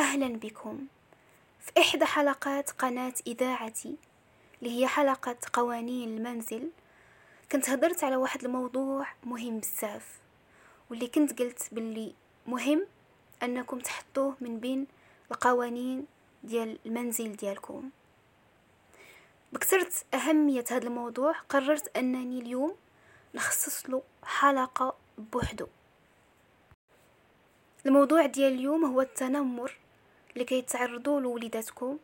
أهلا بكم. في إحدى حلقات قناة إذاعتي اللي هي حلقة قوانين المنزل كنت هدرت على واحد الموضوع مهم بزاف واللي كنت قلت باللي مهم أنكم تحطوه من بين القوانين ديال المنزل ديالكم. بكثرت أهمية هذا الموضوع قررت أنني اليوم نخصص له حلقة بوحدو. الموضوع ديال اليوم هو التنمر اللي كيتعرضوا له وليداتكم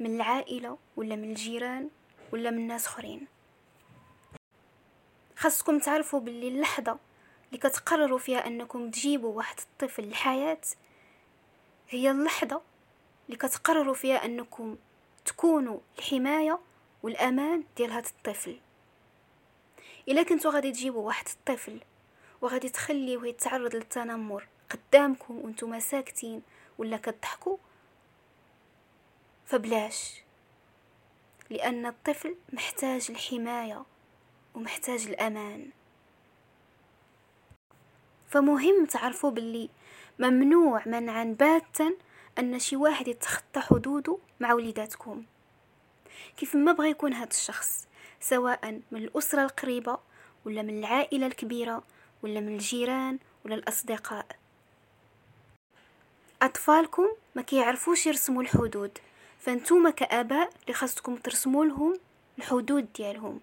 من العائلة ولا من الجيران ولا من ناس أخرين. خاصكم تعرفوا باللي اللحظة اللي كتقرروا فيها أنكم تجيبوا واحد الطفل للحياة هي اللحظة اللي كتقرروا فيها أنكم تكونوا الحماية والأمان ديال هذا الطفل. إلا كنتو غادي تجيبوا واحد الطفل وغادي تخليوه يتعرض للتنمر قدامكم وأنتم ساكتين ولا كتضحكوا؟ فبلاش. لأن الطفل محتاج الحماية ومحتاج الأمان. فمهم تعرفوا باللي ممنوع منعا باتا أن شي واحد يتخطى حدوده مع وليداتكم. كيف ما بغى يكون هذا الشخص سواء من الأسرة القريبة ولا من العائلة الكبيرة ولا من الجيران ولا الأصدقاء. أطفالكم ما كيعرفوش يرسموا الحدود فأنتوما كآباء اللي خاصكم ترسموا لهم الحدود ديالهم.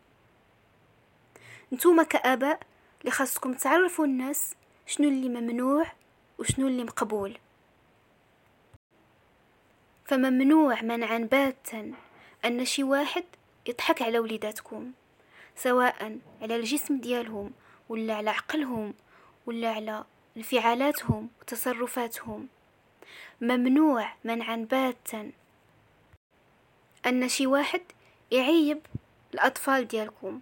نتوما كآباء اللي خاصكم تعرفوا الناس شنو اللي ممنوع وشنو اللي مقبول. فممنوع منعا باتا أن شي واحد يضحك على وليداتكم سواء على الجسم ديالهم ولا على عقلهم ولا على انفعالاتهم وتصرفاتهم. ممنوع منعا باتا. أن شي واحد يعيب الأطفال ديالكم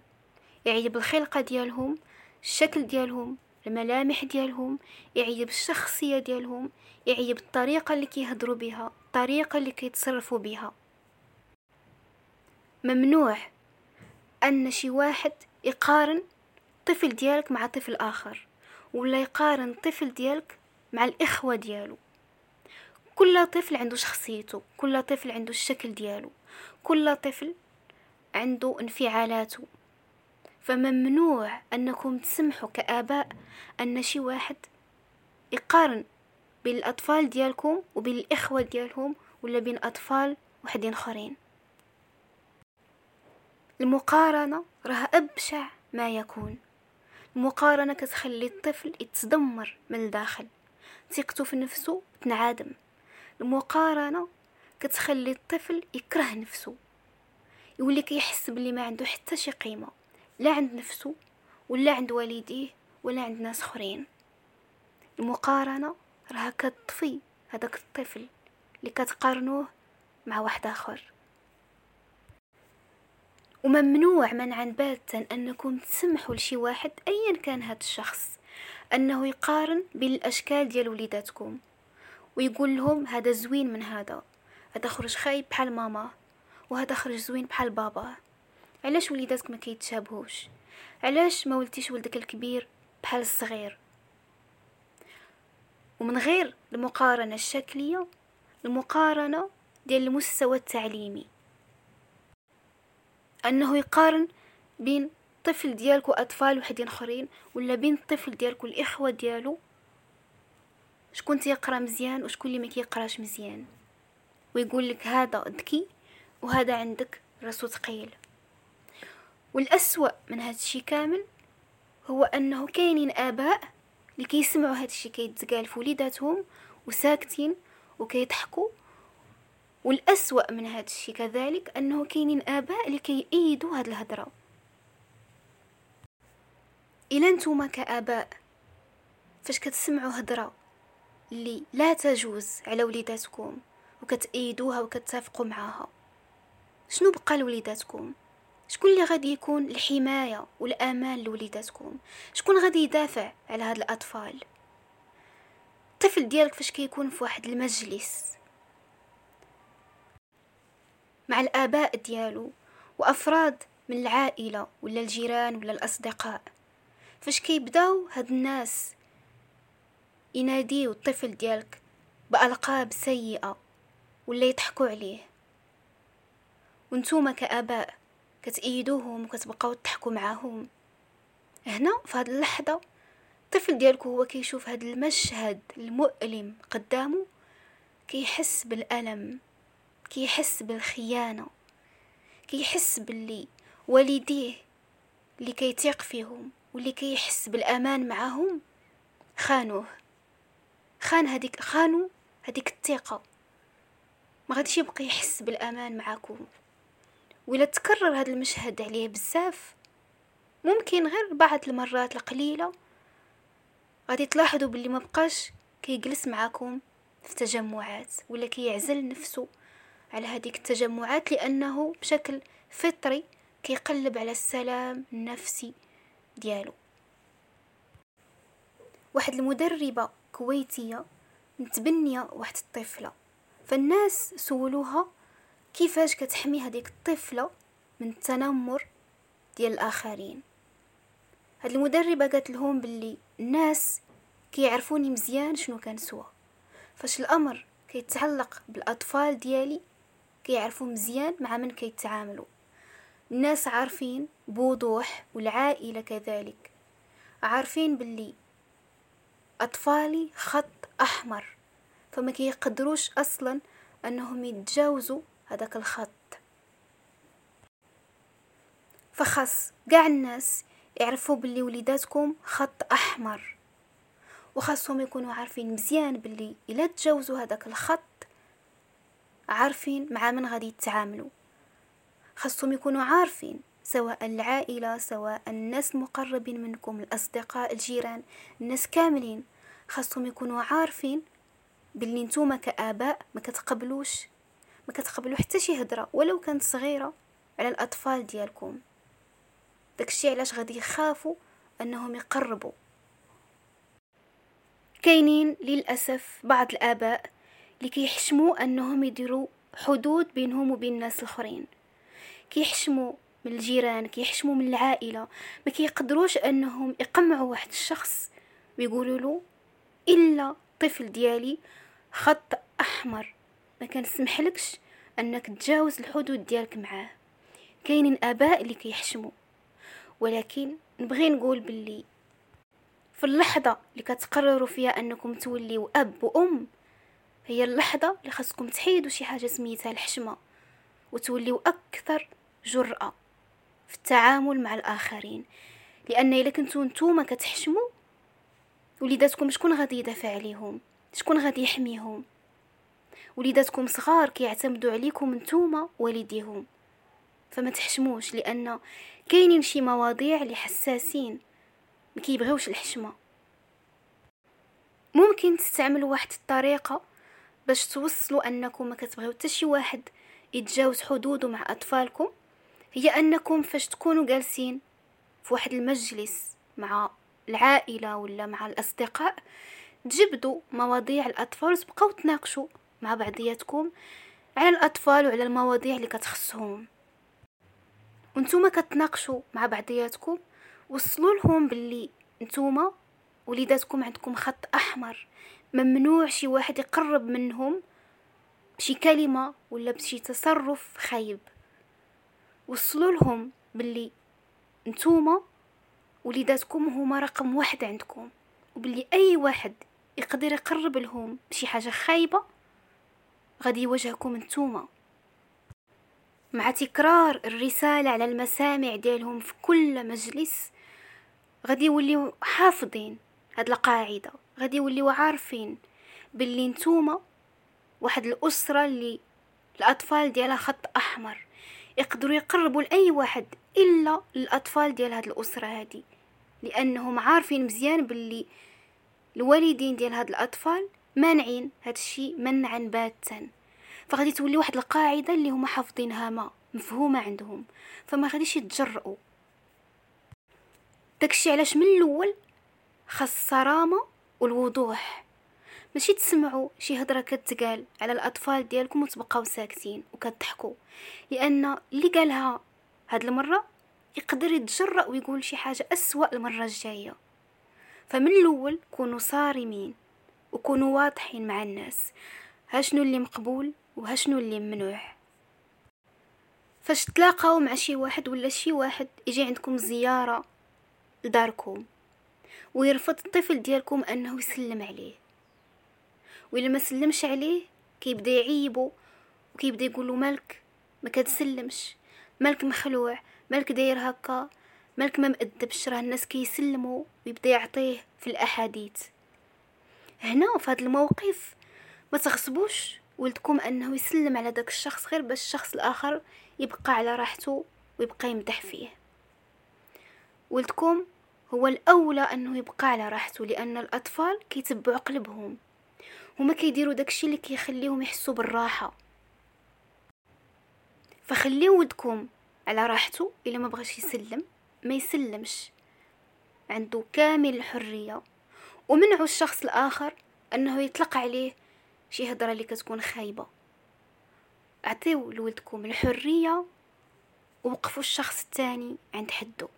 يعيب الخلقة ديالهم الشكل ديالهم الملامح ديالهم يعيب الشخصية ديالهم يعيب الطريقة اللي كيهضروا بها الطريقة اللي كيتصرفوا بها. ممنوع أن شي واحد يقارن طفل ديالك مع طفل آخر ولا يقارن طفل ديالك مع الإخوة ديالو. كل طفل عنده شخصيته كل طفل عنده الشكل ديالو كل طفل عنده انفعالاته. فممنوع أنكم تسمحوا كآباء أن شي واحد يقارن بين الأطفال ديالكم وبين الإخوة ديالهم ولا بين أطفال وحدين آخرين. المقارنة راه أبشع ما يكون. المقارنة كتخلي الطفل يتدمر من الداخل. ثقته في نفسه تنعدم. المقارنة كتخلي الطفل يكره نفسه يولي كيحس بلي ما عنده حتى شي قيمة لا عند نفسه ولا عند والديه ولا عند ناس أخرين. المقارنة راها كتطفي هذاك الطفل اللي كتقارنوه مع واحد آخر. وممنوع منعا باتا انكم تسمحوا لشي واحد ايا كان هذا الشخص أنه يقارن بين الاشكال ديال وليداتكم. ويقول لهم هذا زوين من هذا. خرج خايب بحال ماما خرج زوين بحال بابا. علاش وليداتك ما كيتشابهوش؟ علاش ما ولتيش ولدك الكبير بحال الصغير؟ ومن غير المقارنة الشكلية المقارنة ديال المستوى التعليمي. أنه يقارن بين طفل ديالك وأطفال وحدين آخرين ولا بين الطفل ديالك والإخوة ديالو؟ شكون تيقرأ مزيان وشكون اللي ما كيقراش مزيان. ويقول لك هذا ذكي وهذا عندك راسو ثقيل والأسوأ من هذا الشيء كامل هو أنه كاينين آباء اللي كيسمعوا هذا الشيء كيتقال في وليداتهم وساكتين وكيضحكوا. والأسوأ من هذا الشيء كذلك أنه كاينين آباء اللي كيأيدوا هاد الهضرة. إلا نتوما كآباء فاش كتسمعوا هضرة اللي لا تجوز على وليداتكم وكتأيدوها وكتفقوا معاها. شنو بقى لوليداتكم؟ شكون اللي غادي يكون الحماية والأمان لوليداتكم؟ شكون غادي يدافع على هاد الأطفال؟ الطفل ديالك فاش كيكون في واحد المجلس. مع الآباء ديالو وأفراد من العائلة ولا الجيران ولا الأصدقاء. فاش كيبداو هاد الناس يناديو الطفل ديالك بألقاب سيئة ولا يضحكوا عليه. وانتوما كآباء كتأيدوهم وكتبقاو تضحكوا معاهم. هنا في هاد اللحظة الطفل ديالكو هو كيشوف هاد المشهد المؤلم قدامه كيحس بالألم كيحس بالخيانة كيحس باللي والديه اللي كيتيق فيهم واللي كيحس بالأمان معاهم خانوه. خان هذيك خانوا هذيك الثقة. ما غاديش يبقى يحس بالأمان معاكم. ولا تكرر هذا المشهد عليه بزاف ممكن غير بعض المرات القليلة. غادي تلاحظوا باللي ما بقاش كيجلس معاكم في تجمعات ولا كيعزل نفسه على هذيك التجمعات لأنه بشكل فطري كيقلب على السلام النفسي ديالو. واحد المدربة كويتية متبنية واحد الطفلة. فالناس سولوها كيفاش كتحمي هذيك الطفلة من التنمر ديال الآخرين. هاد المدربة قالت لهم باللي الناس كيعرفوني مزيان شنو كان سوا. فاش الأمر كيتعلق بالأطفال ديالي كيعرفوا مزيان مع من كيتعاملوا الناس عارفين بوضوح والعائلة كذلك. عارفين باللي أطفالي خط أحمر. فما كيقدروش أصلا أنهم يتجاوزوا هذاك الخط. فخاص قاع الناس يعرفوا باللي وليداتكم خط أحمر. وخاصهم يكونوا عارفين مزيان باللي إلا تجاوزوا هذاك الخط عارفين مع من غادي يتعاملوا. خاصهم يكونوا عارفين سواء العائلة سواء الناس المقربين منكم الأصدقاء الجيران الناس كاملين. خاصهم يكونوا عارفين باللي نتوما كآباء ما كتقبلوش ما كتقبلوا حتى شي هضرة ولو كانت صغيرة على الأطفال ديالكم. داكشي علاش غادي يخافوا أنهم يقربوا كاينين للأسف بعض الآباء اللي كيحشموا أنهم يديروا حدود بينهم وبين الناس الآخرين. كيحشموا من الجيران كيحشموا من العائلة ما كيقدروش أنهم يقمعوا واحد الشخص ويقولوا له إلا طفل ديالي خط أحمر. ما كنسمحلكش أنك تجاوز الحدود ديالك معاه. كاينين آباء اللي كيحشموا ولكن نبغي نقول باللي في اللحظة اللي كتقرروا فيها أنكم توليوا أب وأم هي اللحظة اللي خاصكم تحيدوا شي حاجة سميتها الحشمة وتوليوا أكثر جرأة في التعامل مع الآخرين. لأن إلا كنتو نتوما كتحشموا وليداتكم شكون غادي يدافع عليهم؟ شكون غادي يحميهم؟ وليداتكم صغار كيعتمدوا عليكم نتوما والديهم. فما تحشموش لأن كاينين شي مواضيع اللي حساسين ما كيبغيوش الحشمة. ممكن تستعملوا واحد الطريقة باش توصلوا أنكم ما كتبغيو حتى شي واحد يتجاوز حدوده مع أطفالكم هي أنكم فاش تكونوا جالسين في واحد المجلس مع العائلة ولا مع الأصدقاء تجبدوا مواضيع الأطفال وتبقاو تناقشوا مع بعضياتكم على الأطفال وعلى المواضيع اللي كتخصهم. وانتوما كتناقشوا مع بعضياتكم وصلوا لهم باللي نتوما وليداتكم عندكم خط أحمر ممنوع شي واحد يقرب منهم بشي كلمة ولا بشي تصرف خايب. وصلوا لهم باللي نتوما وليداتكم هما رقم واحد عندكم. وباللي أي واحد يقدر يقرب لهم بشي حاجة خايبة غادي يواجهكم نتوما مع تكرار الرسالة على المسامع ديالهم في كل مجلس غادي يوليو حافظين هاد القاعدة. غادي يوليو عارفين باللي نتوما واحد الأسرة اللي الأطفال ديالها خط أحمر. يقدروا يقربوا لأي واحد إلا الأطفال ديال هاد الأسرة هادي. لأنهم عارفين مزيان باللي الوالدين ديال هاد الأطفال مانعين هاد الشي منعا باتا. فغادي تولي واحد القاعدة اللي هما حافظينها ما مفهومة عندهم. فما غاديش يتجرؤوا. داكشي علاش من الأول خاص الصرامة والوضوح. ماشي تسمعوا شي هضرة كتقال على الأطفال ديالكم وتبقاو ساكتين وكتضحكوا. لأن اللي قالها هاد المرة يقدر يتجرأ ويقول شي حاجة أسوأ المرة الجاية. فمن الأول كونوا صارمين وكونوا واضحين مع الناس. هاشنو اللي مقبول وهاشنو اللي ممنوع. فاش تلاقاو مع شي واحد ولا شي واحد يجي عندكم زيارة لداركم ويرفض الطفل ديالكم أنه يسلم عليه. وإلا ما سلمش عليه كيبدا يعيبو وكيبدا يقولو مالك ما كتسلمش مالك مخلوع. مالك داير هكا مالك ما مأدبش راه الناس كيسلموا ويبدا يعطيه في الأحاديث. هنا في هذا الموقف ما تغصبوش ولدكم أنه يسلم على داك الشخص غير باش الشخص الآخر يبقى على راحته ويبقى يمدح فيه. ولدكم هو الأولى أنه يبقى على راحته لأن الأطفال كيتبعوا قلبهم هما كيديروا داكشي اللي كيخليهم يحسوا بالراحة. فخليو ولدكم على راحته إلا ما بغاش يسلم ما يسلمش. عنده كامل الحرية. ومنعوا الشخص الآخر أنه يطلق عليه شي هضره اللي كتكون خايبة. أعطيو لولدكم الحرية ووقفوا الشخص الثاني عند حده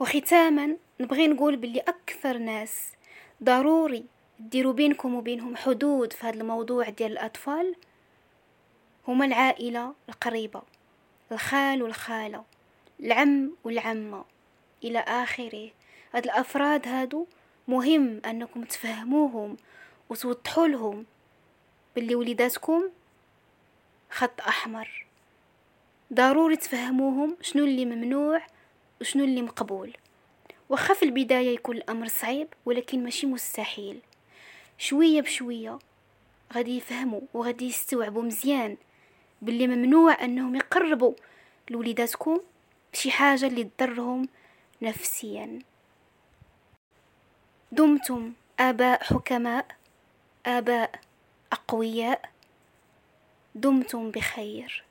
وختاما نبغي نقول باللي أكثر ناس ضروري ديروا بينكم وبينهم حدود في هذا الموضوع ديال الأطفال. هما العائلة القريبة الخال والخالة العم والعمة. إلى آخره. هاد الأفراد هادو مهم أنكم تفهموهم وتوضحوا لهم باللي وليداتكم خط أحمر. ضروري تفهموهم شنو اللي ممنوع وشنو اللي مقبول. وخا في البداية يكون الأمر صعيب ولكن ماشي مستحيل. شوية بشوية غادي يفهموا وغادي يستوعبوا مزيان باللي ممنوع أنهم يقربوا لوليداتكم بشي حاجة اللي تضرهم نفسيا. دمتم آباء حكماء آباء أقوياء. دمتم بخير.